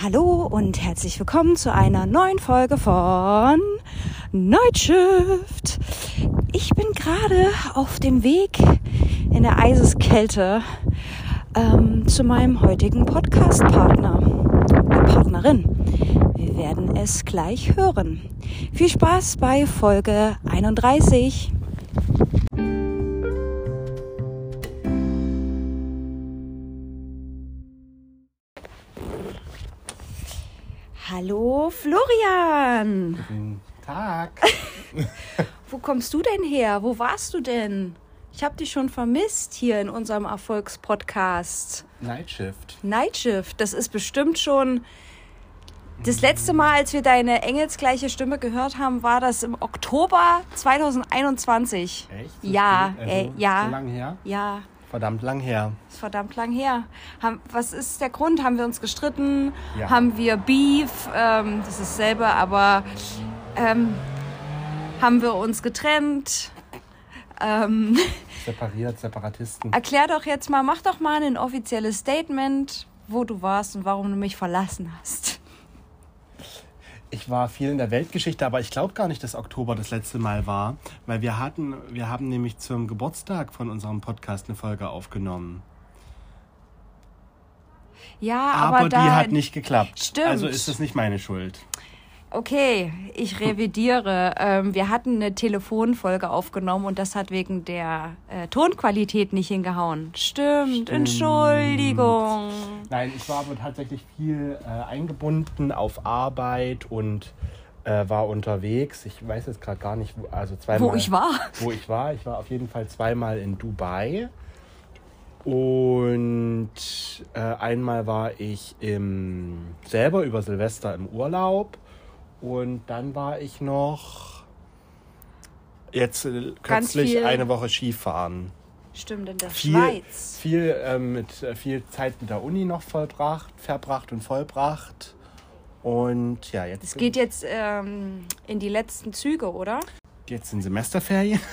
Hallo und herzlich willkommen zu einer neuen Folge von Nightshift. Ich bin gerade auf dem Weg in der Eiseskälte ähm, zu meinem heutigen Podcast-Partner, Partnerin. Wir werden es gleich hören. Viel Spaß bei Folge 31. Hallo Florian. Guten Tag. Wo kommst du denn her? Wo warst du denn? Ich habe dich schon vermisst hier in unserem Erfolgspodcast. Nightshift. Nightshift, das ist bestimmt schon das letzte Mal, als wir deine engelsgleiche Stimme gehört haben, war das im Oktober 2021. Echt? Ja, also, äh, ja. So lang her? Ja, Verdammt lang her. ist verdammt lang her. Haben, was ist der Grund? Haben wir uns gestritten? Ja. Haben wir Beef? Ähm, das ist dasselbe, aber ähm, haben wir uns getrennt? Ähm, Separiert, Separatisten. erklär doch jetzt mal, mach doch mal ein offizielles Statement, wo du warst und warum du mich verlassen hast. Ich war viel in der Weltgeschichte, aber ich glaube gar nicht, dass Oktober das letzte Mal war, weil wir hatten, wir haben nämlich zum Geburtstag von unserem Podcast eine Folge aufgenommen. Ja, Aber, aber, die da, hat nicht geklappt. Stimmt. Also ist das nicht meine Schuld. Okay, ich revidiere. Ähm, wir hatten eine Telefonfolge aufgenommen und das hat wegen der äh, Tonqualität nicht hingehauen. Stimmt, Stimmt. Entschuldigung. Nein, ich war aber tatsächlich viel äh, eingebunden auf Arbeit und äh, war unterwegs. Ich weiß jetzt gerade gar nicht, wo, also zweimal. Wo ich war. Wo ich war. Ich war auf jeden Fall zweimal in Dubai. Und äh, einmal war ich im, selber über Silvester im Urlaub. Und dann war ich noch jetzt äh, kürzlich eine Woche Skifahren Stimmt, in der viel, Schweiz. viel, ähm, mit, äh, viel Zeit mit der Uni noch vollbracht, verbracht und vollbracht. Und ja, jetzt, Es geht jetzt ähm, in die letzten Züge, oder? jetzt sind Semesterferien.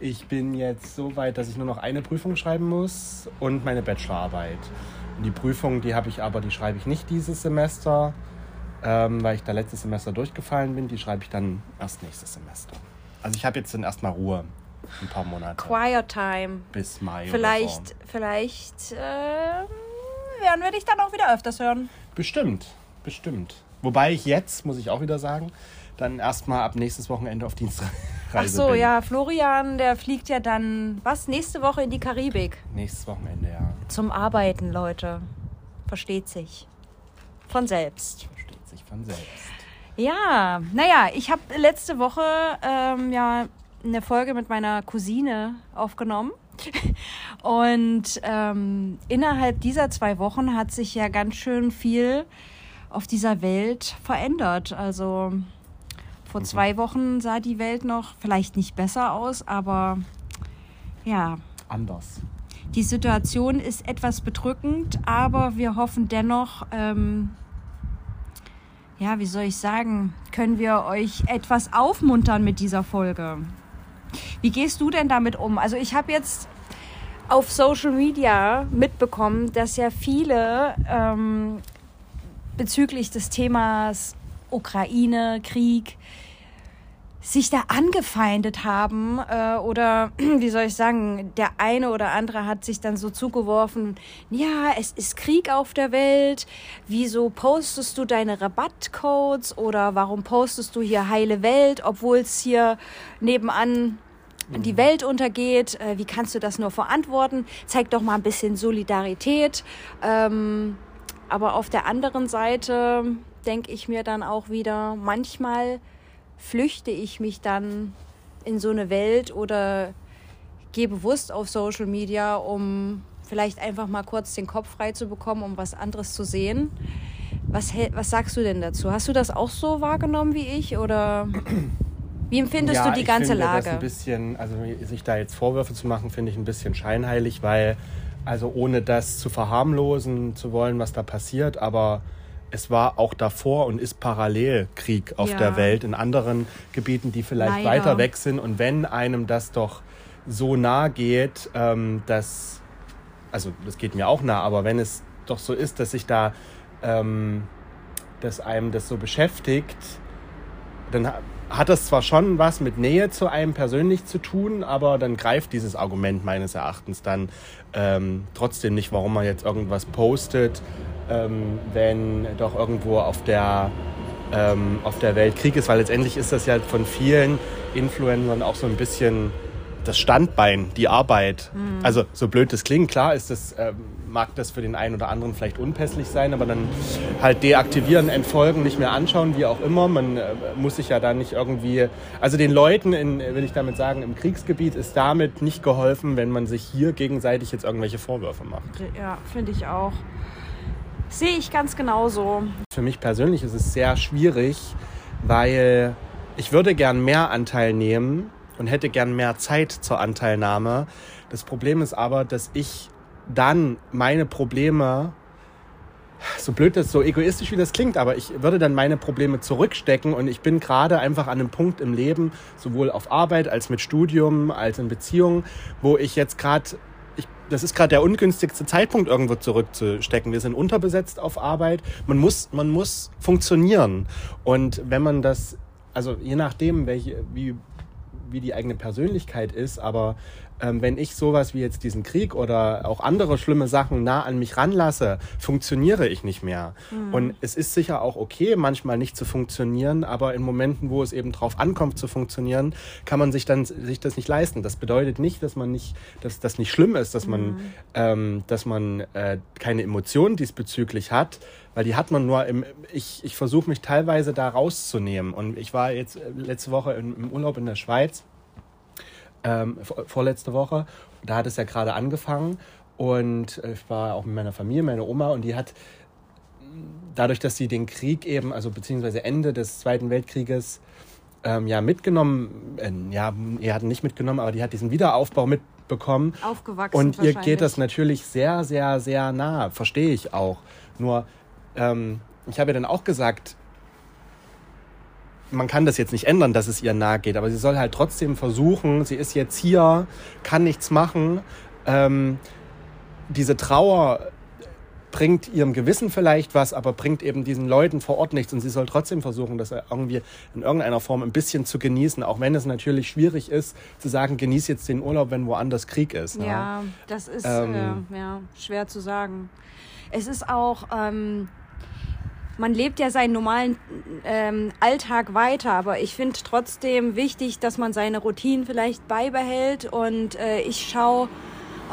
Ich bin jetzt so weit, dass ich nur noch eine Prüfung schreiben muss und meine Bachelorarbeit. Und die Prüfung, die habe ich aber, die schreibe ich nicht dieses Semester, ähm, weil ich da letztes Semester durchgefallen bin. Die schreibe ich dann erst nächstes Semester. Also ich habe jetzt dann erstmal Ruhe. Ein paar Monate. Quiet Time. bis Mai. Oder Vielleicht, so. vielleicht äh, werden wir dich dann auch wieder öfters hören. Bestimmt, bestimmt. Wobei ich jetzt, muss ich auch wieder sagen, dann erstmal ab nächstes Wochenende auf Dienstreise Ach so, bin. ja, Florian, der fliegt ja dann, was, nächste Woche in die Karibik. Nächstes Wochenende, ja. Zum Arbeiten, Leute. Versteht sich. Von selbst. Von selbst. Ja, naja, ich habe letzte Woche ähm, ja eine Folge mit meiner Cousine aufgenommen. Und ähm, innerhalb dieser zwei Wochen hat sich ja ganz schön viel auf dieser Welt verändert. Also vor zwei Wochen sah die Welt noch vielleicht nicht besser aus, aber ja, Anders. die Situation ist etwas bedrückend, aber wir hoffen dennoch, ähm, ja, wie soll ich sagen, können wir euch etwas aufmuntern mit dieser Folge. Wie gehst du denn damit um? Also ich habe jetzt auf Social Media mitbekommen, dass ja viele ähm, bezüglich des Themas Ukraine, Krieg, sich da angefeindet haben äh, oder wie soll ich sagen, der eine oder andere hat sich dann so zugeworfen, ja, es ist Krieg auf der Welt, wieso postest du deine Rabattcodes oder warum postest du hier heile Welt, obwohl es hier nebenan die Welt untergeht, äh, wie kannst du das nur verantworten? Zeig doch mal ein bisschen Solidarität. Ähm, aber auf der anderen Seite denke ich mir dann auch wieder, manchmal flüchte ich mich dann in so eine Welt oder gehe bewusst auf Social Media, um vielleicht einfach mal kurz den Kopf frei zu bekommen, um was anderes zu sehen. Was, was sagst du denn dazu? Hast du das auch so wahrgenommen wie ich oder wie empfindest ja, du die ich ganze finde Das Lage? ein bisschen, also sich da jetzt Vorwürfe zu machen, finde ich ein bisschen scheinheilig, weil, also ohne das zu verharmlosen zu wollen, was da passiert, aber es war auch davor und ist parallel Krieg auf Ja. der Welt in anderen Gebieten, die vielleicht Leider. weiter weg sind. Und wenn einem das doch so nah geht, ähm, dass, also das geht mir auch nah, aber wenn es doch so ist, dass sich da ähm, dass einem das so beschäftigt, dann hat das zwar schon was mit Nähe zu einem persönlich zu tun, aber dann greift dieses Argument meines Erachtens dann ähm, trotzdem nicht, warum man jetzt irgendwas postet, ähm, wenn doch irgendwo auf der, ähm, auf der Welt Krieg ist, weil letztendlich ist das ja von vielen Influencern auch so ein bisschen das Standbein, die Arbeit. Mhm. Also so blöd das klingt, klar ist das, äh, mag das für den einen oder anderen vielleicht unpässlich sein, aber dann halt deaktivieren, entfolgen, nicht mehr anschauen, wie auch immer. Man äh, muss sich ja da nicht irgendwie, also den Leuten, in, will ich damit sagen, im Kriegsgebiet ist damit nicht geholfen, wenn man sich hier gegenseitig jetzt irgendwelche Vorwürfe macht. Ja, finde ich auch. Sehe ich ganz genauso. Für mich persönlich ist es sehr schwierig, weil ich würde gern mehr Anteil nehmen und hätte gern mehr Zeit zur Anteilnahme. Das Problem ist aber, dass ich dann meine Probleme, so blöd das, so egoistisch wie das klingt, aber ich würde dann meine Probleme zurückstecken und ich bin gerade einfach an einem Punkt im Leben, sowohl auf Arbeit als mit Studium, als in Beziehungen, wo ich jetzt gerade das ist gerade der ungünstigste Zeitpunkt, irgendwo zurückzustecken. Wir sind unterbesetzt auf Arbeit. Man muss, man muss funktionieren. Und wenn man das, also je nachdem, welche, wie wie die eigene Persönlichkeit ist, aber ähm, wenn ich sowas wie jetzt diesen Krieg oder auch andere schlimme Sachen nah an mich ranlasse, funktioniere ich nicht mehr. Mhm. Und es ist sicher auch okay, manchmal nicht zu funktionieren, aber in Momenten, wo es eben drauf ankommt zu funktionieren, kann man sich dann sich das nicht leisten. Das bedeutet nicht, dass man nicht, dass das nicht schlimm ist, dass man, mhm. ähm, dass man äh, keine Emotionen diesbezüglich hat, weil die hat man nur im, ich, ich versuche mich teilweise da rauszunehmen. Und ich war jetzt äh, letzte Woche im Urlaub in der Schweiz ähm, vorletzte Woche. Da hat es ja gerade angefangen und äh, ich war auch mit meiner Familie, meine Oma, und die hat dadurch, dass sie den Krieg eben, also beziehungsweise Ende des Zweiten Weltkrieges ähm, ja mitgenommen, äh, ja, er hat nicht mitgenommen, aber die hat diesen Wiederaufbau mitbekommen. Aufgewachsen. Und ihr geht das natürlich sehr, sehr, sehr nah, verstehe ich auch. Nur, ähm, ich habe ja dann auch gesagt, man kann das jetzt nicht ändern, dass es ihr nahe geht, aber sie soll halt trotzdem versuchen, sie ist jetzt hier, kann nichts machen. Ähm, diese Trauer bringt ihrem Gewissen vielleicht was, aber bringt eben diesen Leuten vor Ort nichts. Und sie soll trotzdem versuchen, das irgendwie in irgendeiner Form ein bisschen zu genießen, auch wenn es natürlich schwierig ist, zu sagen, genieß jetzt den Urlaub, wenn woanders Krieg ist. Ne? Ja, das ist ähm, äh, ja, schwer zu sagen. Es ist auch. Ähm man lebt ja seinen normalen ähm, Alltag weiter, aber ich finde trotzdem wichtig, dass man seine Routinen vielleicht beibehält und äh, ich schaue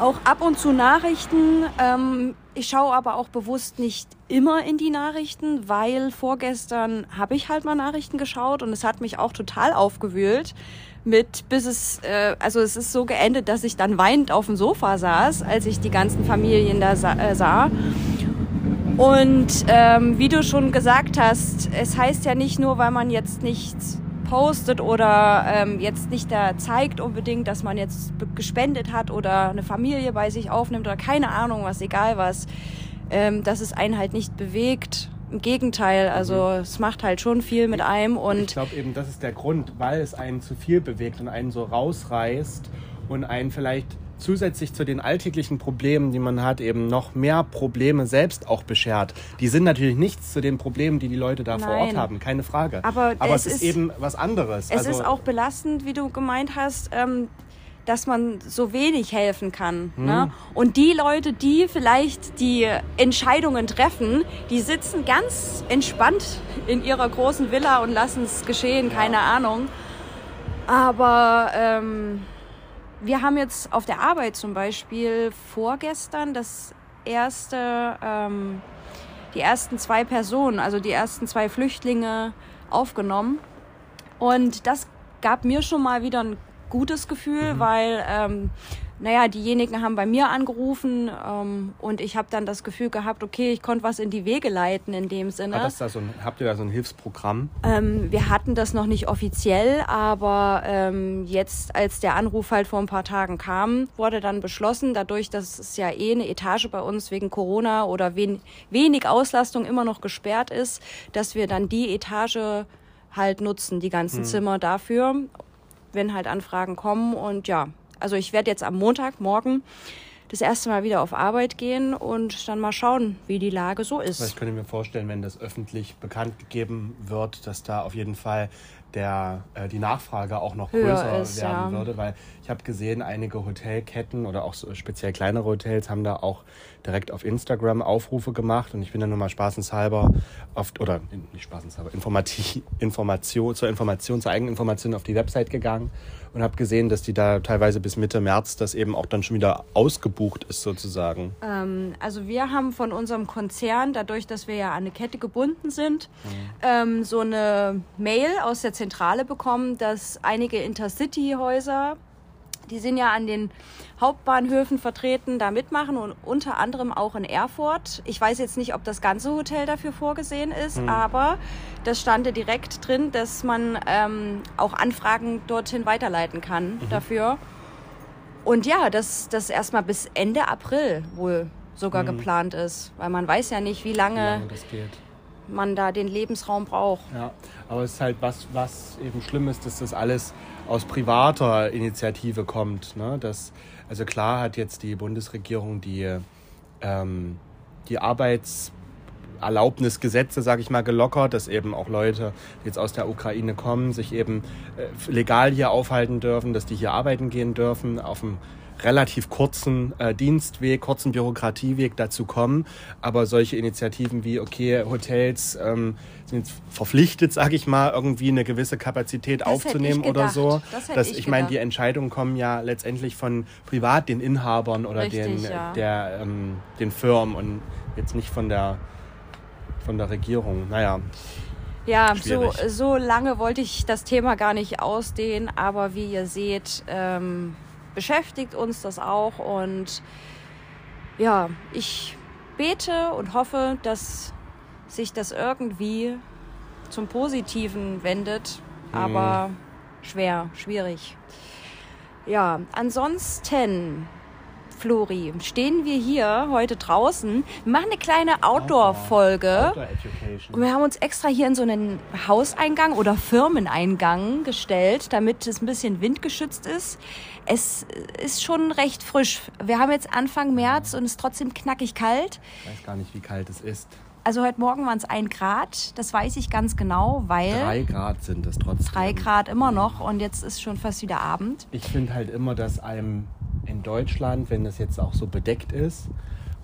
auch ab und zu Nachrichten. Ähm, ich schaue aber auch bewusst nicht immer in die Nachrichten, weil vorgestern habe ich halt mal Nachrichten geschaut und es hat mich auch total aufgewühlt mit, bis es, äh, also es ist so geendet, dass ich dann weinend auf dem Sofa saß, als ich die ganzen Familien da sa äh, sah. Und ähm, wie du schon gesagt hast, es heißt ja nicht nur, weil man jetzt nichts postet oder ähm, jetzt nicht da zeigt unbedingt, dass man jetzt gespendet hat oder eine Familie bei sich aufnimmt oder keine Ahnung was, egal was, ähm, dass es einen halt nicht bewegt. Im Gegenteil, also mhm. es macht halt schon viel mit einem und ich glaube eben, das ist der Grund, weil es einen zu viel bewegt und einen so rausreißt und einen vielleicht zusätzlich zu den alltäglichen Problemen, die man hat, eben noch mehr Probleme selbst auch beschert. Die sind natürlich nichts zu den Problemen, die die Leute da Nein. vor Ort haben, keine Frage. Aber, Aber es, ist, ist, eben was anderes. Es also, ist auch belastend, wie du gemeint hast. Ähm, dass man so wenig helfen kann. Hm. Ne? Und die Leute, die vielleicht die Entscheidungen treffen, die sitzen ganz entspannt in ihrer großen Villa und lassen es geschehen, ja. keine Ahnung. Aber ähm, wir haben jetzt auf der Arbeit zum Beispiel vorgestern das erste, ähm, die ersten zwei Personen, also die ersten zwei Flüchtlinge aufgenommen. Und das gab mir schon mal wieder ein gutes Gefühl, mhm. weil ähm, naja, diejenigen haben bei mir angerufen ähm, und ich habe dann das Gefühl gehabt, okay, ich konnte was in die Wege leiten in dem Sinne. Hat da so ein, habt ihr da so ein Hilfsprogramm? Ähm, wir hatten das noch nicht offiziell, aber ähm, jetzt, als der Anruf halt vor ein paar Tagen kam, wurde dann beschlossen, dadurch, dass es ja eh eine Etage bei uns wegen Corona oder wen, wenig Auslastung immer noch gesperrt ist, dass wir dann die Etage halt nutzen, die ganzen hm. Zimmer dafür, wenn halt Anfragen kommen und ja, also ich werde jetzt am Montag, morgen, das erste Mal wieder auf Arbeit gehen und dann mal schauen, wie die Lage so ist. Ich könnte mir vorstellen, wenn das öffentlich bekannt gegeben wird, dass da auf jeden Fall der, äh, die Nachfrage auch noch größer ist, werden ja. würde, weil ich habe gesehen, einige Hotelketten oder auch so speziell kleinere Hotels haben da auch direkt auf Instagram Aufrufe gemacht und ich bin dann nur mal spaßenshalber oft oder nicht spaßenshalber Informati Information zur Information zur Eigeninformation auf die Website gegangen und habe gesehen, dass die da teilweise bis Mitte März das eben auch dann schon wieder ausgebucht ist sozusagen. Ähm, also wir haben von unserem Konzern, dadurch, dass wir ja an eine Kette gebunden sind, ähm, so eine Mail aus der Zentrale bekommen, dass einige Intercity-Häuser, die sind ja an den Hauptbahnhöfen vertreten, da mitmachen und unter anderem auch in Erfurt. Ich weiß jetzt nicht, ob das ganze Hotel dafür vorgesehen ist, aber das stand ja direkt drin, dass man ähm, auch Anfragen dorthin weiterleiten kann dafür. Und ja, dass das erstmal bis Ende April wohl sogar geplant ist, weil man weiß ja nicht, wie Wie lange lange das geht. Man da den Lebensraum braucht. Ja, aber es ist halt was, was eben schlimm ist, dass das alles aus privater Initiative kommt. Ne? Das, also klar hat jetzt die Bundesregierung die, ähm, die Arbeitserlaubnisgesetze, sage ich mal, gelockert, dass eben auch Leute, die jetzt aus der Ukraine kommen, sich eben äh, legal hier aufhalten dürfen, dass die hier arbeiten gehen dürfen, auf dem relativ kurzen äh, Dienstweg, kurzen Bürokratieweg dazu kommen. Aber solche Initiativen wie, okay, Hotels ähm, sind jetzt verpflichtet, sage ich mal, irgendwie eine gewisse Kapazität Das aufzunehmen oder so. Das dass, ich ich meine, die. Entscheidungen kommen ja letztendlich von privat den Inhabern oder Richtig, den, ja. der, ähm, den Firmen und jetzt nicht von der, von der Regierung. Naja, Ja, so, so lange wollte ich das Thema gar nicht ausdehnen, aber wie ihr seht, ähm, beschäftigt uns das auch. Und ja, ich bete und hoffe, dass sich das irgendwie zum Positiven wendet, aber schwer, schwierig. Ja, ansonsten, Flori, stehen wir hier heute draußen. Wir machen eine kleine Outdoor-Folge. Outdoor. Und wir haben uns extra hier in so einen Hauseingang oder Firmeneingang gestellt, damit es ein bisschen windgeschützt ist. Es ist schon recht frisch. Wir haben jetzt Anfang März und es ist trotzdem knackig kalt. Ich weiß gar nicht, wie kalt es ist. Also heute Morgen waren es ein Grad, das weiß ich ganz genau, weil Drei Grad sind es trotzdem. drei Grad immer noch und jetzt ist schon fast wieder Abend. Ich finde halt immer, dass einem in Deutschland, wenn das jetzt auch so bedeckt ist,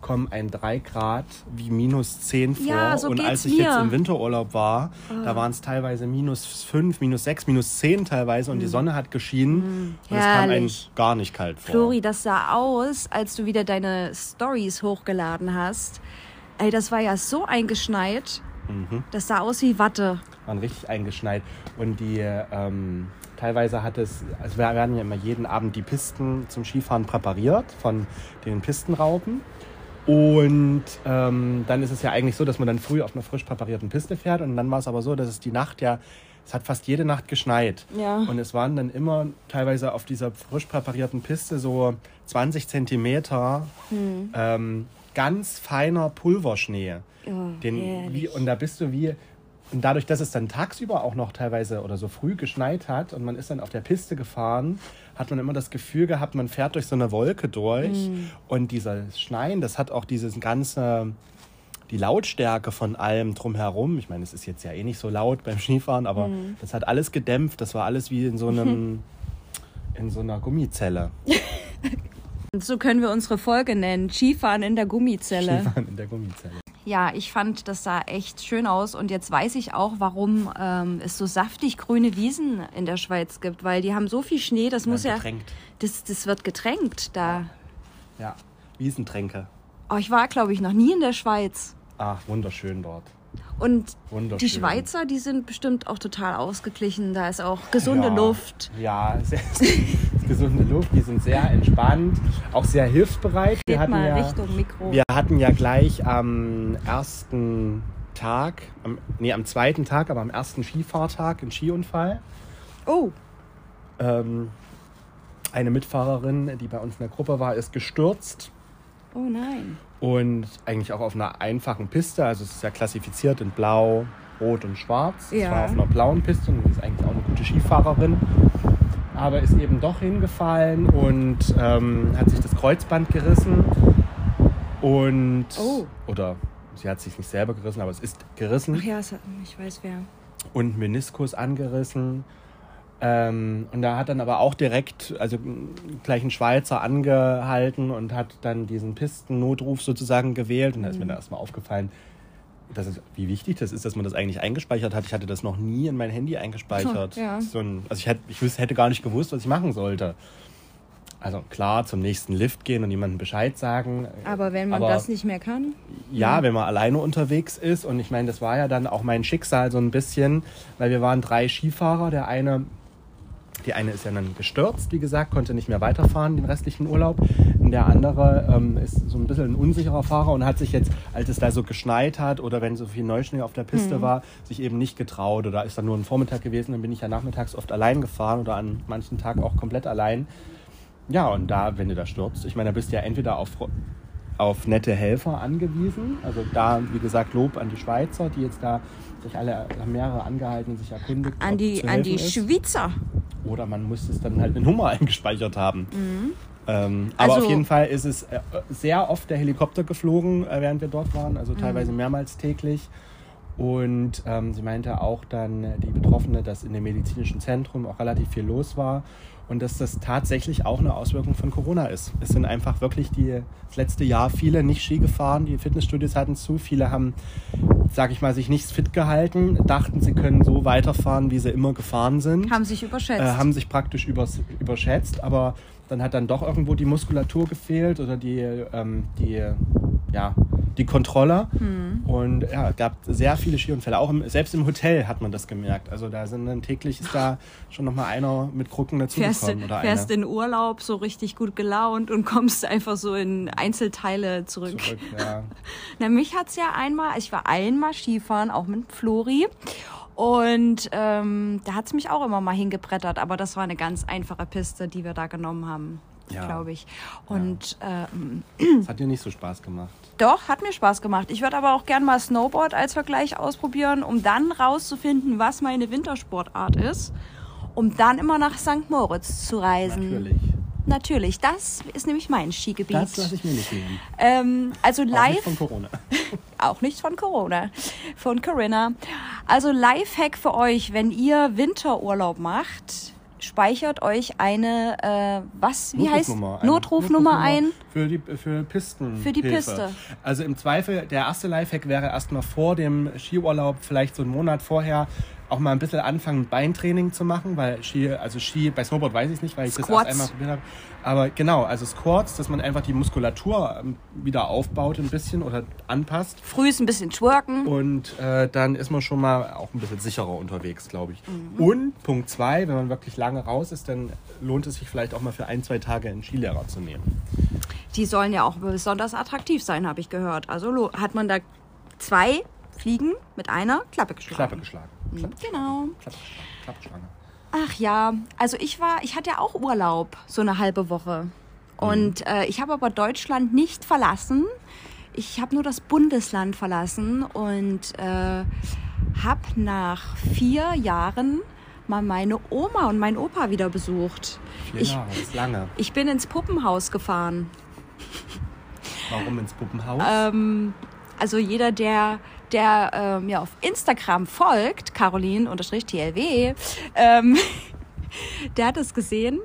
kommen ein 3 Grad wie minus 10 vor. Ja, so und als ich mir. jetzt im Winterurlaub war, da waren es teilweise minus 5, minus 6, minus 10 teilweise und die Sonne hat geschienen und es kam Mhm. Herrlich. gar nicht kalt vor. Flori, das sah aus, als du wieder deine Stories hochgeladen hast. Ey, das war ja so eingeschneit. Mhm. Das sah aus wie Watte. waren richtig eingeschneit. Und die ähm, teilweise hat es, also wir werden ja immer jeden Abend die Pisten zum Skifahren präpariert von den Pistenraupen. Und ähm, dann ist es ja eigentlich so, dass man dann früh auf einer frisch präparierten Piste fährt. Und dann war es aber so, dass es die Nacht ja, es hat fast jede Nacht geschneit. Ja. Und es waren dann immer teilweise auf dieser frisch präparierten Piste so 20 Zentimeter Hm. ähm, ganz feiner Pulverschnee. Oh, Den, wie, und da bist du wie. Und dadurch, dass es dann tagsüber auch noch teilweise oder so früh geschneit hat und man ist dann auf der Piste gefahren, hat man immer das Gefühl gehabt, man fährt durch so eine Wolke durch. Mhm. Und dieses Schneien, das hat auch dieses ganze, die Lautstärke von allem drumherum. Ich meine, es ist jetzt ja eh nicht so laut beim Skifahren, aber Mhm. das hat alles gedämpft. Das war alles wie in so einem, in so einer Gummizelle. Und so können wir unsere Folge nennen. Skifahren in der Gummizelle. Skifahren in der Gummizelle. Ja, ich fand, das sah echt schön aus. Und jetzt weiß ich auch, warum ähm, es so saftig grüne Wiesen in der Schweiz gibt. Weil die haben so viel Schnee, das muss ja. getränkt. Das, das wird getränkt da. Ja, Wiesentränke. Oh, ich war, glaube ich, noch nie in der Schweiz. Ach, wunderschön dort. Und die Schweizer, die sind bestimmt auch total ausgeglichen. Da ist auch gesunde Ja. Luft. Ja, sehr, gesunde Luft, die sind sehr entspannt, auch sehr hilfsbereit. Wir Geht hatten, mal ja, Richtung Mikro. wir hatten ja gleich am ersten Tag, am, nee, am zweiten Tag, aber am ersten Skifahrtag einen Skiunfall. Oh, Ähm, eine Mitfahrerin, die bei uns in der Gruppe war, ist gestürzt oh nein. und eigentlich auch auf einer einfachen Piste. Also es ist ja klassifiziert in blau, rot und schwarz. Ja. Es war auf einer blauen Piste und sie ist eigentlich auch eine gute Skifahrerin. Aber ist eben doch hingefallen und ähm, hat sich das Kreuzband gerissen. Und. Oh. Oder sie hat sich nicht selber gerissen, aber es ist gerissen. Ach ja, es hat, ich weiß wer. Und Meniskus angerissen. Ähm, und da hat dann aber auch direkt, also gleich ein Schweizer angehalten und hat dann diesen Pistennotruf sozusagen gewählt. Und da ist mir dann erstmal aufgefallen, dass es, wie wichtig das ist, dass man das eigentlich eingespeichert hat. Ich hatte das noch nie in mein Handy eingespeichert. Ja. So ein, also ich, hätte, ich wüsste- hätte gar nicht gewusst, was ich machen sollte. Also klar, zum nächsten Lift gehen und jemandem Bescheid sagen. Aber wenn man Aber- das nicht mehr kann, Ja, wenn man alleine unterwegs ist. Und ich meine, das war ja dann auch mein Schicksal so ein bisschen, weil wir waren drei Skifahrer. Der eine, die eine ist ja dann gestürzt, wie gesagt, konnte nicht mehr weiterfahren den restlichen Urlaub. Und der andere ähm, ist so ein bisschen ein unsicherer Fahrer und hat sich jetzt, als es da so geschneit hat oder wenn so viel Neuschnee auf der Piste war, sich eben nicht getraut. Oder ist dann nur ein Vormittag gewesen, dann bin ich ja nachmittags oft allein gefahren oder an manchen Tagen auch komplett allein. Ja, und da, wenn du da stürzt, ich meine, da bist du ja entweder auf, auf nette Helfer angewiesen. Also da, wie gesagt, Lob an die Schweizer, die jetzt da sich alle mehrere angehalten und sich erkundigt. an die, an die ist. Schweizer. Oder man muss es dann halt eine Nummer eingespeichert haben. Ähm, aber. Also- auf jeden Fall ist es äh, sehr oft der Helikopter geflogen, äh, während wir dort waren, also Mhm. teilweise mehrmals täglich. Und ähm, sie meinte auch dann, äh, die Betroffene, dass in dem medizinischen Zentrum auch relativ viel los war und dass das tatsächlich auch eine Auswirkung von Corona ist. Es sind einfach wirklich die, das letzte Jahr viele nicht Ski gefahren, die Fitnessstudios hatten zu, viele haben, sag ich mal, sich nicht fit gehalten, dachten, sie können so weiterfahren, wie sie immer gefahren sind Haben sich überschätzt. äh, haben sich praktisch übers, überschätzt, aber dann hat dann doch irgendwo die Muskulatur gefehlt oder die, ähm, die, ja, die Kontrolle. Hm. Und ja, es gab sehr viele Skiunfälle. Auch im, selbst im Hotel hat man das gemerkt. Also da sind dann täglich ist da schon noch mal einer mit Krücken fährst, dazugekommen fährst eine in Urlaub so richtig gut gelaunt und kommst einfach so in Einzelteile zurück. zurück. Ja. Na, mich hat's ja einmal, ich war einmal Skifahren, auch mit Flori. Und ähm, da hat's mich auch immer mal hingebrettert, aber das war eine ganz einfache Piste, die wir da genommen haben, Ja. glaube ich. Und ähm, Das hat dir nicht so Spaß gemacht. doch, hat mir Spaß gemacht. Ich würde aber auch gern mal Snowboard als Vergleich ausprobieren, um dann rauszufinden, was meine Wintersportart ist, um dann immer nach St. Moritz zu reisen. Natürlich. Natürlich, das ist nämlich mein Skigebiet. Das lasse ich mir nicht nehmen. ähm, also Auch live nicht von Corona. auch nicht von Corona, von Corinna. Also Lifehack für euch, wenn ihr Winterurlaub macht, speichert euch eine, äh, was, wie heißt Eine Notrufnummer ein. Für die, für Pisten. Für die Piste. Also im Zweifel, der erste Lifehack wäre erstmal vor dem Skiurlaub, vielleicht so einen Monat vorher, auch mal ein bisschen anfangen, Beintraining zu machen, weil Ski, also Ski, bei Snowboard weiß ich es nicht, weil ich das Squats. erst einmal probiert habe. Aber genau, also Squats, dass man einfach die Muskulatur ähm, wieder aufbaut ein bisschen oder anpasst. Früh ist ein bisschen twerken. Und äh, dann ist man schon mal auch ein bisschen sicherer unterwegs, glaube ich. Mhm. Und Punkt zwei, wenn man wirklich lange raus ist, dann lohnt es sich vielleicht auch mal für ein, zwei Tage einen Skilehrer zu nehmen. Die sollen ja auch besonders attraktiv sein, habe ich gehört. Also hat man da zwei Fliegen mit einer Klappe geschlagen. Klappe geschlagen. Klappe, Genau. Klappe, Klapperschlange. Ach ja, also ich war, ich hatte ja auch Urlaub, so eine halbe Woche. Und äh, ich habe aber Deutschland nicht verlassen. Ich habe nur das Bundesland verlassen und äh, habe nach vier Jahren mal meine Oma und meinen Opa wieder besucht. Vier Ich, Jahre, ist lange. ich bin ins Puppenhaus gefahren. Warum ins Puppenhaus? Ähm, also jeder, der, der äh, mir auf Instagram folgt, Caroline-TLW, ähm, der hat es gesehen.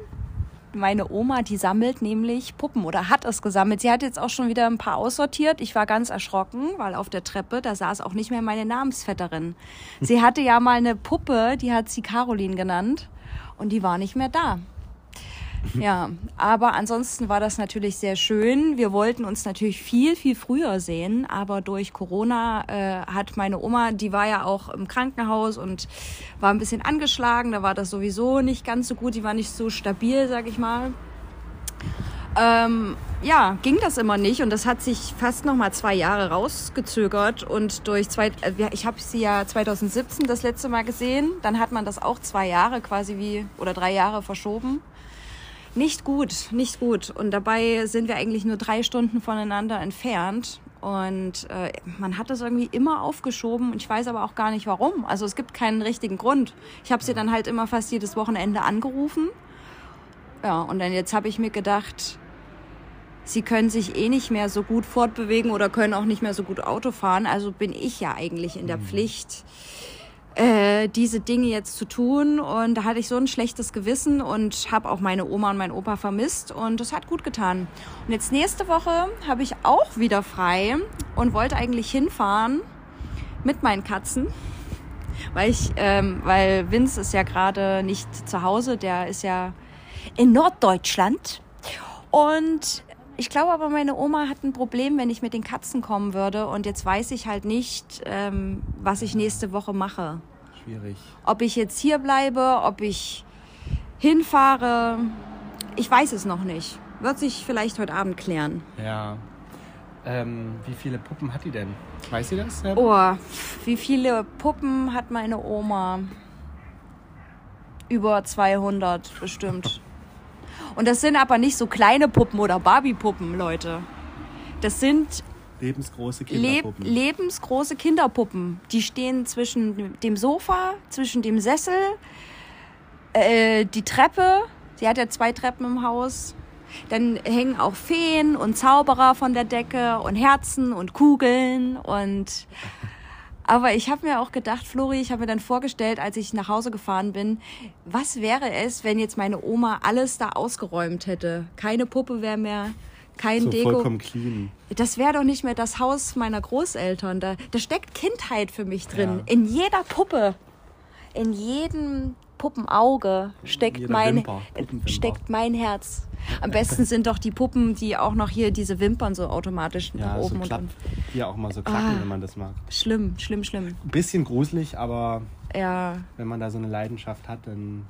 Meine Oma, die sammelt nämlich Puppen oder hat es gesammelt. Sie hat jetzt auch schon wieder ein paar aussortiert. Ich war ganz erschrocken, weil auf der Treppe, da saß auch nicht mehr meine Namensvetterin. Sie hatte ja mal eine Puppe, die hat sie Caroline genannt und die war nicht mehr da. Ja, aber ansonsten war das natürlich sehr schön. Wir wollten uns natürlich viel, viel früher sehen, aber durch Corona äh, hat meine Oma, die war ja auch im Krankenhaus und war ein bisschen angeschlagen. Da war das sowieso nicht ganz so gut. Die war nicht so stabil, sag ich mal. Ähm, ja, ging das immer nicht und das hat sich fast noch mal zwei Jahre rausgezögert und durch zwei, äh, ich habe sie ja 2017 das letzte Mal gesehen, dann hat man das auch zwei Jahre quasi wie oder drei Jahre verschoben. Nicht gut, nicht gut. Und dabei sind wir eigentlich nur drei Stunden voneinander entfernt. Und äh, man hat das irgendwie immer aufgeschoben und ich weiß aber auch gar nicht warum. Also es gibt keinen richtigen Grund. Ich habe sie dann halt immer fast jedes Wochenende angerufen Ja, und dann jetzt habe ich mir gedacht, sie können sich eh nicht mehr so gut fortbewegen oder können auch nicht mehr so gut Auto fahren. Also bin ich ja eigentlich in der Pflicht, äh, diese Dinge jetzt zu tun. Und da hatte ich so ein schlechtes Gewissen und habe auch meine Oma und meinen Opa vermisst. Und das hat gut getan. Und jetzt nächste Woche habe ich auch wieder frei und wollte eigentlich hinfahren mit meinen Katzen. Weil ich, ähm, weil Vince ist ja gerade nicht zu Hause, der ist ja in Norddeutschland. Und ich glaube aber, meine Oma hat ein Problem, wenn ich mit den Katzen kommen würde. Und jetzt weiß ich halt nicht, ähm, was ich nächste Woche mache. Schwierig. Ob ich jetzt hier bleibe, ob ich hinfahre. Ich weiß es noch nicht. Wird sich vielleicht heute Abend klären. Ja. Ähm, wie viele Puppen hat die denn? Weiß sie das? Herr? Oh, wie viele Puppen hat meine Oma? Über 200 bestimmt. Und das sind aber nicht so kleine Puppen oder Barbie-Puppen, Leute. Das sind Lebensgroße leb Kinderpuppen. lebensgroße Kinderpuppen. Die stehen zwischen dem Sofa, zwischen dem Sessel, äh, die Treppe. Sie hat ja zwei Treppen im Haus. Dann hängen auch Feen und Zauberer von der Decke und Herzen und Kugeln und aber ich habe mir auch gedacht, Flori, ich habe mir dann vorgestellt, als ich nach Hause gefahren bin, was wäre es, wenn jetzt meine Oma alles da ausgeräumt hätte? Keine Puppe wäre mehr, kein so Deko. vollkommen clean. Das wäre doch nicht mehr das Haus meiner Großeltern. Da, da steckt Kindheit für mich drin. Ja. In jeder Puppe. In jedem Puppenauge steckt jeder mein, Wimper, steckt mein Herz. Am besten sind doch die Puppen, die auch noch hier diese Wimpern so automatisch nach Ja, oben so und klappt. unten. Hier auch mal so klacken, Ah. wenn man das mag. Schlimm, schlimm, schlimm. Ein bisschen gruselig, aber Ja. wenn man da so eine Leidenschaft hat, dann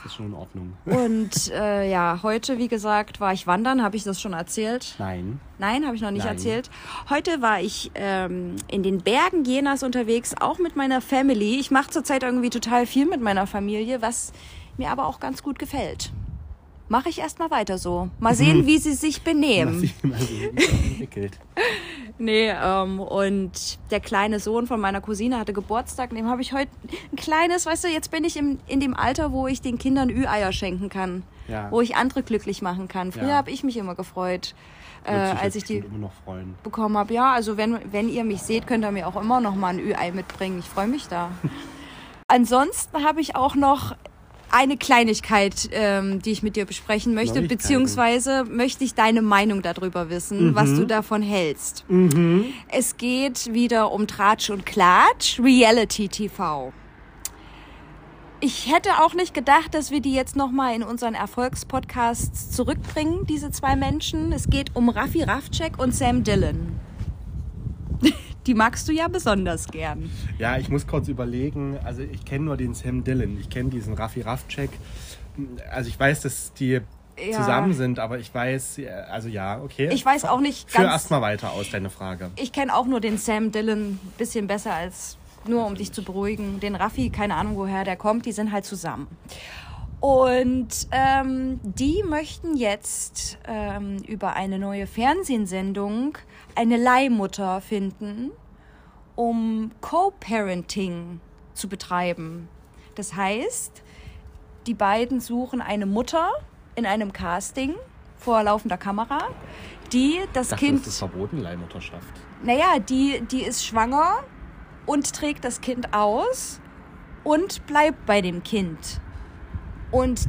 ist das schon in Ordnung. Und äh, ja, heute, wie gesagt, war ich wandern. Habe ich das schon erzählt? Nein. Nein, habe ich noch nicht Nein. erzählt. Heute war ich ähm, in den Bergen Jenas unterwegs, auch mit meiner Family. Ich mache zurzeit irgendwie total viel mit meiner Familie, was mir aber auch ganz gut gefällt. Mache ich erstmal weiter so. Mal sehen, wie sie sich benehmen. mal so wie es entwickelt. Nee, ähm, und der kleine Sohn von meiner Cousine hatte Geburtstag. Dem habe ich heute ein kleines, weißt du, jetzt bin ich im, in dem Alter, wo ich den Kindern Ü-Eier schenken kann. Ja. Wo ich andere glücklich machen kann. Früher Ja. habe ich mich immer gefreut, äh, als ich die bekommen habe. Ja, also wenn, wenn ihr mich seht, könnt ihr mir auch immer noch mal ein Ü-Ei mitbringen. Ich freue mich da. Ansonsten habe ich auch noch eine Kleinigkeit, ähm, die ich mit dir besprechen möchte, beziehungsweise möchte ich deine Meinung darüber wissen, was du davon hältst. Es geht wieder um Tratsch und Klatsch, Reality TV. Ich hätte auch nicht gedacht, dass wir die jetzt nochmal in unseren Erfolgspodcasts zurückbringen, diese zwei Menschen. Es geht um Raffi Rafcek und Sam Dillon. Die magst du ja besonders gern. Ja, ich muss kurz überlegen. Also ich kenne nur den Sam Dillon. Ich kenne diesen Raffi Raffcheck. Also ich weiß, dass die Ja. zusammen sind, aber ich weiß, äh, also ja, okay. Ich weiß auch nicht Führ ganz- erstmal weiter aus, deine Frage. Ich kenne auch nur den Sam Dillon ein bisschen besser als nur um dich zu beruhigen. Den Raffi, keine Ahnung woher der kommt, die sind halt zusammen. Und ähm, die möchten jetzt ähm, über eine neue Fernsehsendung eine Leihmutter finden, um Co-Parenting zu betreiben. Das heißt, die beiden suchen eine Mutter in einem Casting vor laufender Kamera, die das dachte, Kind das ist verboten, Leihmutterschaft. naja, die, die ist schwanger und trägt das Kind aus und bleibt bei dem Kind. Und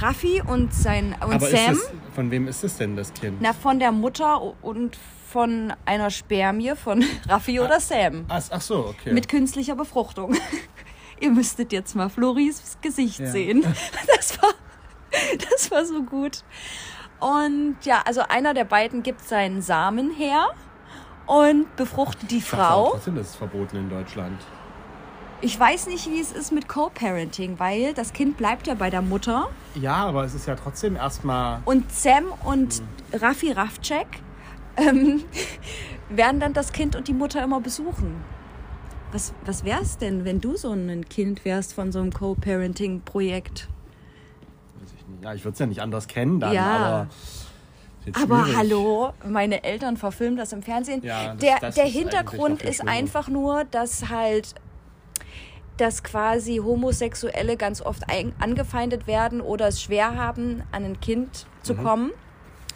Raffi und sein und Aber Sam, das, von wem ist es denn, das Kind? na von der Mutter und von einer Spermie von Raffi oder Sam Ach, ach so, okay. mit künstlicher Befruchtung. Ihr müsstet jetzt mal Floris Gesicht Ja. sehen. Das war, das war so gut. Und ja, also einer der beiden gibt seinen Samen her und befruchtet die Frau. Trotzdem ist es verboten in Deutschland. Ich weiß nicht, wie es ist mit Co-Parenting, weil das Kind bleibt ja bei der Mutter Ja, aber es ist ja trotzdem erstmal. und Sam und Raffi Rafcek ähm, werden dann das Kind und die Mutter immer besuchen. Was, was wär's denn, wenn du so ein Kind wärst von so einem Co-Parenting-Projekt? Ja, ich würde es ja nicht anders kennen dann, Ja. aber. Aber schwierig. hallo, meine Eltern verfilmen das im Fernsehen. Ja, das- der das der ist Hintergrund ist einfach nur, dass halt dass quasi Homosexuelle ganz oft ein, angefeindet werden oder es schwer haben, an ein Kind zu Mhm. kommen,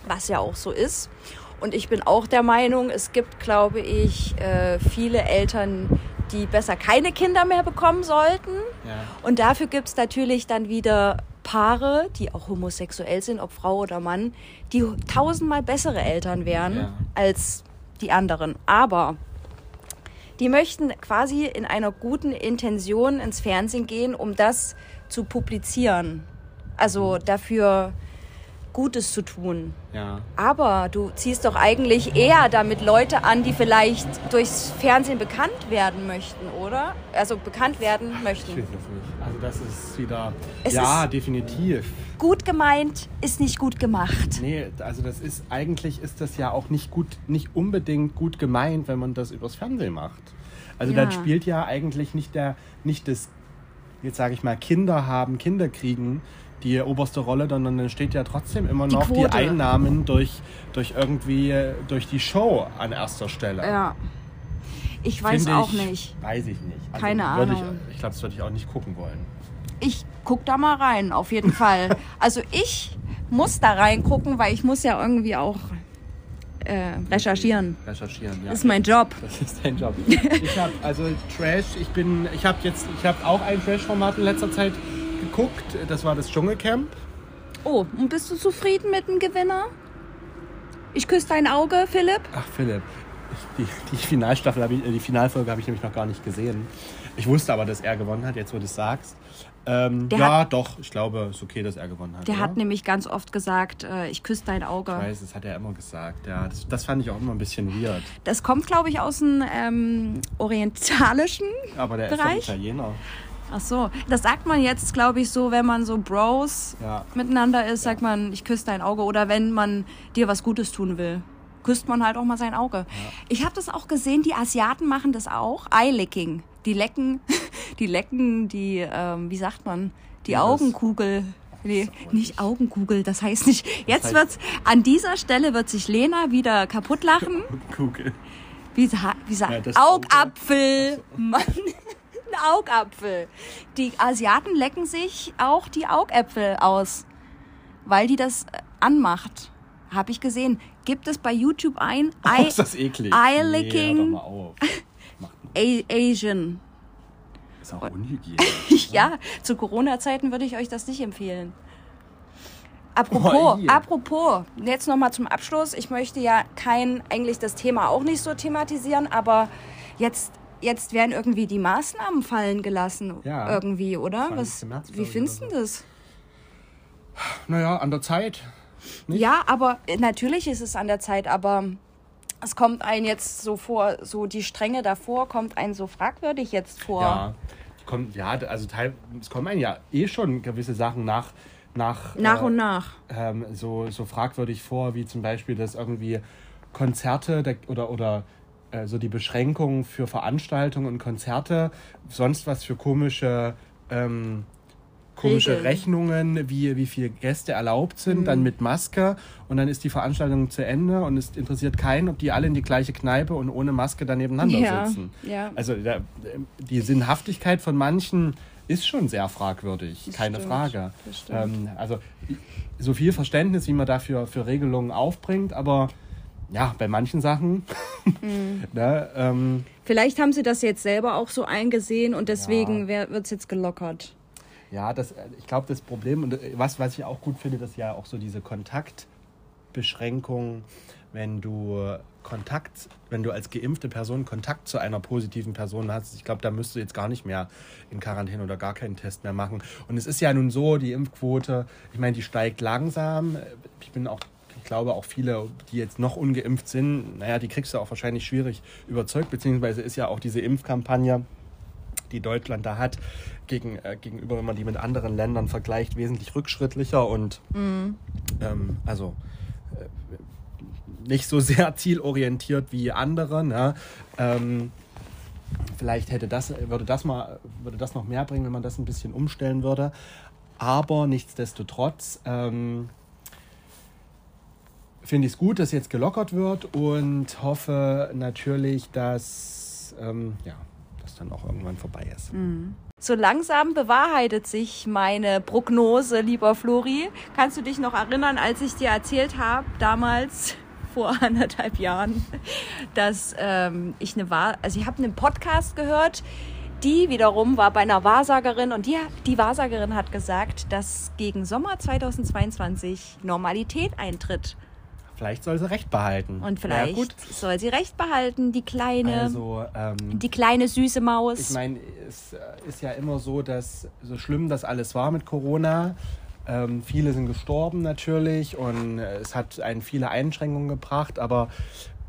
was ja auch so ist. Und ich bin auch der Meinung, es gibt, glaube ich, äh, viele Eltern, die besser keine Kinder mehr bekommen sollten. Ja. Und dafür gibt es natürlich dann wieder Paare, die auch homosexuell sind, ob Frau oder Mann, die tausendmal bessere Eltern wären Ja. als die anderen. Aber die möchten quasi in einer guten Intention ins Fernsehen gehen, um das zu publizieren. Also dafür Gutes zu tun. Ja. Aber du ziehst doch eigentlich eher damit Leute an, die vielleicht durchs Fernsehen bekannt werden möchten, oder? Also bekannt werden Ich möchten. weiß es nicht. Also das ist wieder. Es ja, ist- definitiv. Gut gemeint ist nicht gut gemacht. Nee, also das ist eigentlich ist das ja auch nicht gut, nicht unbedingt gut gemeint, wenn man das übers Fernsehen macht. Also Ja. dann spielt ja eigentlich nicht der, nicht das, jetzt sage ich mal, Kinder haben, Kinder kriegen die oberste Rolle, sondern dann steht ja trotzdem immer Die noch die Quote. Einnahmen durch, durch irgendwie, äh, durch die Show an erster Stelle. Ja. Ich weiß Finde auch ich, nicht. Weiß ich nicht. Also Keine Ahnung. Ich, ich glaube, das würde ich auch nicht gucken wollen. Ich guck da mal rein, auf jeden Fall. Also ich muss da reingucken, weil ich muss ja irgendwie auch äh, recherchieren. Recherchieren, ja. Das ist mein Job. Das ist dein Job. Ich habe also Trash, ich bin, ich habe jetzt, ich habe auch ein Trash-Format in letzter Zeit geguckt. Das war das Dschungelcamp. Oh, und bist du zufrieden mit dem Gewinner? Ich küsse dein Auge, Philipp. Ach Philipp, ich, die, die Finalstaffel, habe ich, äh, die Finalfolge habe ich nämlich noch gar nicht gesehen. Ich wusste aber, dass er gewonnen hat. Jetzt, wo du es sagst. Ähm, ja, doch. Ich glaube, es ist okay, dass er gewonnen hat. Der oder? hat nämlich ganz oft gesagt, äh, ich küsse dein Auge. Ich weiß, das hat er immer gesagt. Ja, das, das fand ich auch immer ein bisschen weird. Das kommt, glaube ich, aus dem ähm, orientalischen. Aber der ist Bereich? doch Italiener. Ach so, das sagt man jetzt, glaube ich, so, wenn man so Bros Ja. miteinander ist, sagt man, ich küsse dein Auge. Oder wenn man dir was Gutes tun will, küsst man halt auch mal sein Auge. Ich habe das auch gesehen, die Asiaten machen das auch. Eye-Licking. Die lecken, die lecken, die, ähm, wie sagt man, die Ja, das- Augenkugel. Nee, nicht Augenkugel, das heißt nicht. Jetzt heißt- wird's, an dieser Stelle wird sich Lena wieder kaputt lachen. Kugel. Wie, wie sagt Ja, das Augapfel. Mann, ein Augapfel. Die Asiaten lecken sich auch die Augäpfel aus, weil die das äh, anmacht. Habe ich gesehen. Gibt es bei YouTube ein Oh, Eye, ist das eklig. Eye Nee, licking. Macht A Asian. Ist auch unhygienisch. Ja, zu Corona-Zeiten würde ich euch das nicht empfehlen. Apropos, Oh, apropos, jetzt nochmal zum Abschluss. Ich möchte ja kein, eigentlich das Thema auch nicht so thematisieren, aber jetzt, jetzt werden irgendwie die Maßnahmen fallen gelassen. Ja. Irgendwie, oder? 20. Was, März, wie findest du so. das? Naja, an der Zeit. Nicht? Ja, aber äh, natürlich ist es an der Zeit, aber es kommt ein jetzt so vor, so die Strenge davor kommt ein so fragwürdig jetzt vor. Ja, kommt, ja, also teil, es kommen einem ja eh schon gewisse Sachen nach, nach, Nach äh, und nach. ähm, so, so fragwürdig vor, wie zum Beispiel, dass irgendwie Konzerte der, oder, oder äh, so die Beschränkungen für Veranstaltungen und Konzerte, sonst was für komische, ähm, komische Regeln. Rechnungen, wie, wie viele Gäste erlaubt sind, Mhm. dann mit Maske und dann ist die Veranstaltung zu Ende und es interessiert keinen, ob die alle in die gleiche Kneipe und ohne Maske da nebeneinander Ja, sitzen. ja. Also der, die Sinnhaftigkeit von manchen ist schon sehr fragwürdig, Das keine stimmt, Frage. Ähm, also so viel Verständnis, wie man dafür für Regelungen aufbringt, aber ja, bei manchen Sachen, Mhm. ne, ähm, Vielleicht haben sie das jetzt selber auch so eingesehen und deswegen Ja. wird es jetzt gelockert. ja, das, ich glaube, das Problem, und äh, was, was ich auch gut finde, das ist ja auch so diese Kontaktbeschränkung, wenn du Kontakt, wenn du als geimpfte Person Kontakt zu einer positiven Person hast, ich glaube, da müsst du jetzt gar nicht mehr in Quarantäne oder gar keinen Test mehr machen. Und es ist ja nun so, die Impfquote, ich meine, die steigt langsam. Ich bin auch, ich glaube auch viele, die jetzt noch ungeimpft sind, naja, die kriegst du auch wahrscheinlich schwierig überzeugt, beziehungsweise ist ja auch diese Impfkampagne die Deutschland da hat, gegen, äh, gegenüber, wenn man die mit anderen Ländern vergleicht, wesentlich rückschrittlicher und ähm, also äh, nicht so sehr zielorientiert wie andere. Ne? Ähm, vielleicht hätte das, würde das mal, würde das noch mehr bringen, wenn man das ein bisschen umstellen würde. Aber nichtsdestotrotz ähm, finde ich es gut, dass jetzt gelockert wird und hoffe natürlich, dass, ähm, ja, dass es dann auch irgendwann vorbei ist. So langsam bewahrheitet sich meine Prognose, lieber Flori. Kannst du dich noch erinnern, als ich dir erzählt habe, damals vor anderthalb Jahren, dass ähm, ich eine Wahr also ich habe einen Podcast gehört, die wiederum war bei einer Wahrsagerin und die, die Wahrsagerin hat gesagt, dass gegen Sommer 2022 Normalität eintritt. Vielleicht soll sie recht behalten. Und Ja, vielleicht gut. soll sie recht behalten, die kleine, Also, ähm, die kleine süße Maus. ich meine, es äh, ist ja immer so, dass so schlimm das alles war mit Corona, ähm, viele sind gestorben natürlich und äh, es hat einen viele Einschränkungen gebracht, aber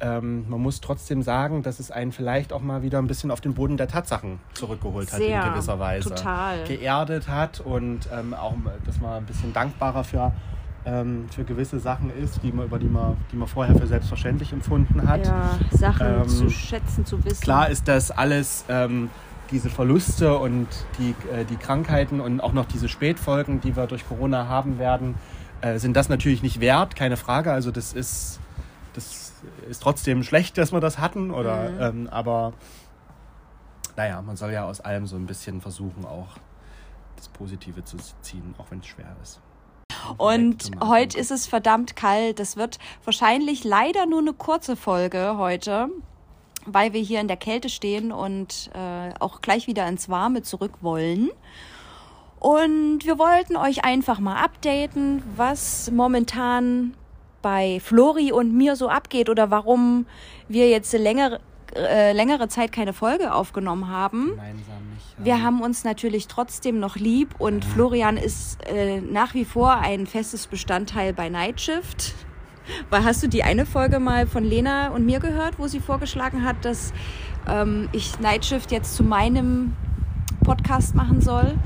ähm, man muss trotzdem sagen, dass es einen vielleicht auch mal wieder ein bisschen auf den Boden der Tatsachen zurückgeholt hat Sehr, in gewisser Weise. total. Geerdet hat und ähm, auch, dass man ein bisschen dankbarer für, ähm, für gewisse Sachen ist, die man, über die man, die man vorher für selbstverständlich empfunden hat. ja, Sachen Ähm, zu schätzen, zu wissen. Klar ist das alles, ähm, diese Verluste und die, äh, die Krankheiten und auch noch diese Spätfolgen, die wir durch Corona haben werden, äh, sind das natürlich nicht wert, keine Frage. Also das ist, das ist trotzdem schlecht, dass wir das hatten, oder, Mhm. ähm, aber naja, man soll ja aus allem so ein bisschen versuchen, auch das Positive zu ziehen, auch wenn es schwer ist. Und Direkt am heute ist es verdammt kalt. Das wird wahrscheinlich leider nur eine kurze Folge heute, weil wir hier in der Kälte stehen und äh, auch gleich wieder ins Warme zurück wollen. Und wir wollten euch einfach mal updaten, was momentan bei Flori und mir so abgeht oder warum wir jetzt längere, äh, längere Zeit keine Folge aufgenommen haben. Gemeinsam nicht. ja. Wir haben uns natürlich trotzdem noch lieb und Florian ist äh, nach wie vor ein festes Bestandteil bei Night Shift. Weil hast du die eine Folge mal von Lena und mir gehört, wo sie vorgeschlagen hat, dass ähm, ich Night Shift jetzt zu meinem Podcast machen soll?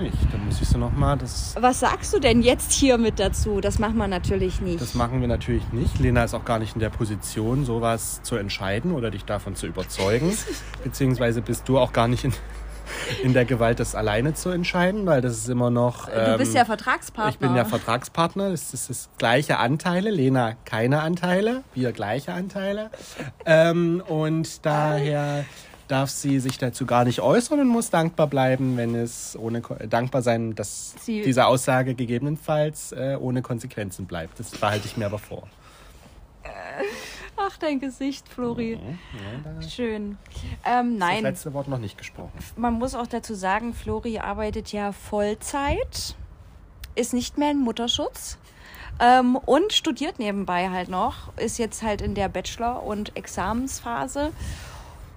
Nicht. Dann muss ich so nochmal das Was sagst du denn jetzt hier mit dazu? Das machen wir natürlich nicht. Das machen wir natürlich nicht. Lena ist auch gar nicht in der Position, sowas zu entscheiden oder dich davon zu überzeugen. Beziehungsweise bist du auch gar nicht in, in der Gewalt, das alleine zu entscheiden, weil das ist immer noch. du bist ähm, ja Vertragspartner. Ich bin ja Vertragspartner. Es ist das gleiche Anteile. Lena keine Anteile. Wir gleiche Anteile. Ähm, und daher darf sie sich dazu gar nicht äußern und muss dankbar bleiben, wenn es ohne Ko- dankbar sein, dass Sie- diese Aussage gegebenenfalls äh, ohne Konsequenzen bleibt. Das behalte ich mir aber vor. Ach, dein Gesicht, Flori. Ja, ist Schön. Ähm, das nein, letzte Wort noch nicht gesprochen. man muss auch dazu sagen, Flori arbeitet ja Vollzeit, ist nicht mehr in Mutterschutz ähm, und studiert nebenbei halt noch, ist jetzt halt in der Bachelor- und Examensphase.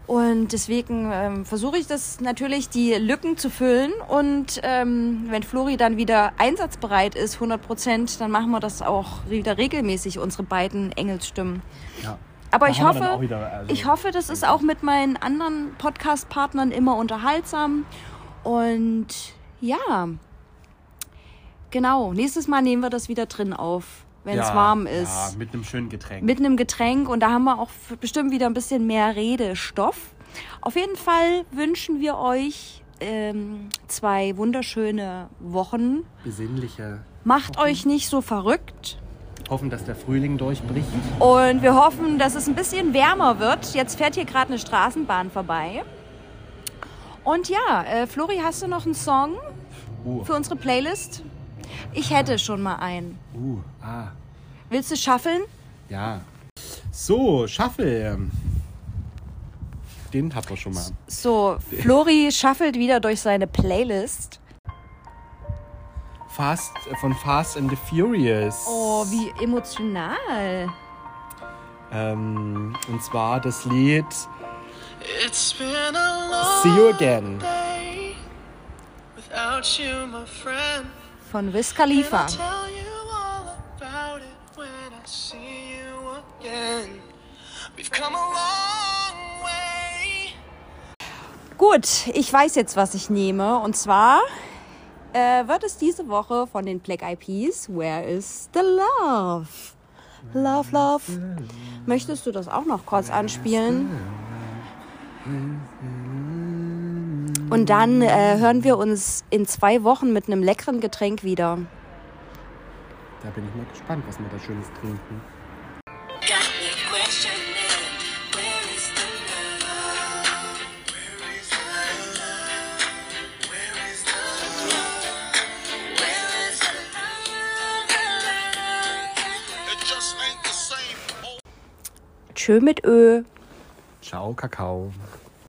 Und deswegen ähm, versuche ich das natürlich, die Lücken zu füllen. Und ähm, wenn Flori dann wieder einsatzbereit ist, 100 Prozent, dann machen wir das auch wieder regelmäßig, unsere beiden Engelsstimmen. Ja. Aber ich hoffe, wieder, also- ich hoffe, das ist auch mit meinen anderen Podcast-Partnern immer unterhaltsam. Und ja, genau. Nächstes Mal nehmen wir das wieder drin auf, wenn es Ja, warm Ja, ist. mit einem schönen Getränk. Mit einem Getränk. Und da haben wir auch bestimmt wieder ein bisschen mehr Redestoff. Auf jeden Fall wünschen wir euch ähm, zwei wunderschöne Wochen. Besinnliche. Macht euch nicht so verrückt. Hoffen, dass der Frühling durchbricht. Und wir hoffen, dass es ein bisschen wärmer wird. Jetzt fährt hier gerade eine Straßenbahn vorbei. Und ja, äh, Flori, hast du noch einen Song Uh, für unsere Playlist? Ich hätte schon mal einen. uh, ah, Willst du schaffeln? ja. So, Shuffle. Den habt ihr schon mal. So, Flori schaffelt wieder durch seine Playlist. Fast, von Fast and the Furious. Oh, wie emotional. Ähm, und zwar das Lied It's been a long See You Again. day without you, my friend. Von Wiz Khalifa. Gut, ich weiß jetzt, was ich nehme. Und zwar äh, wird es diese Woche von den Black Eyed Peas Where is the Love? Love, Love. Möchtest du das auch noch kurz anspielen? Und dann äh, hören wir uns in zwei Wochen mit einem leckeren Getränk wieder. Da bin ich mal gespannt, was wir da Schönes trinken. Schön mit Ö. Ciao, Kakao.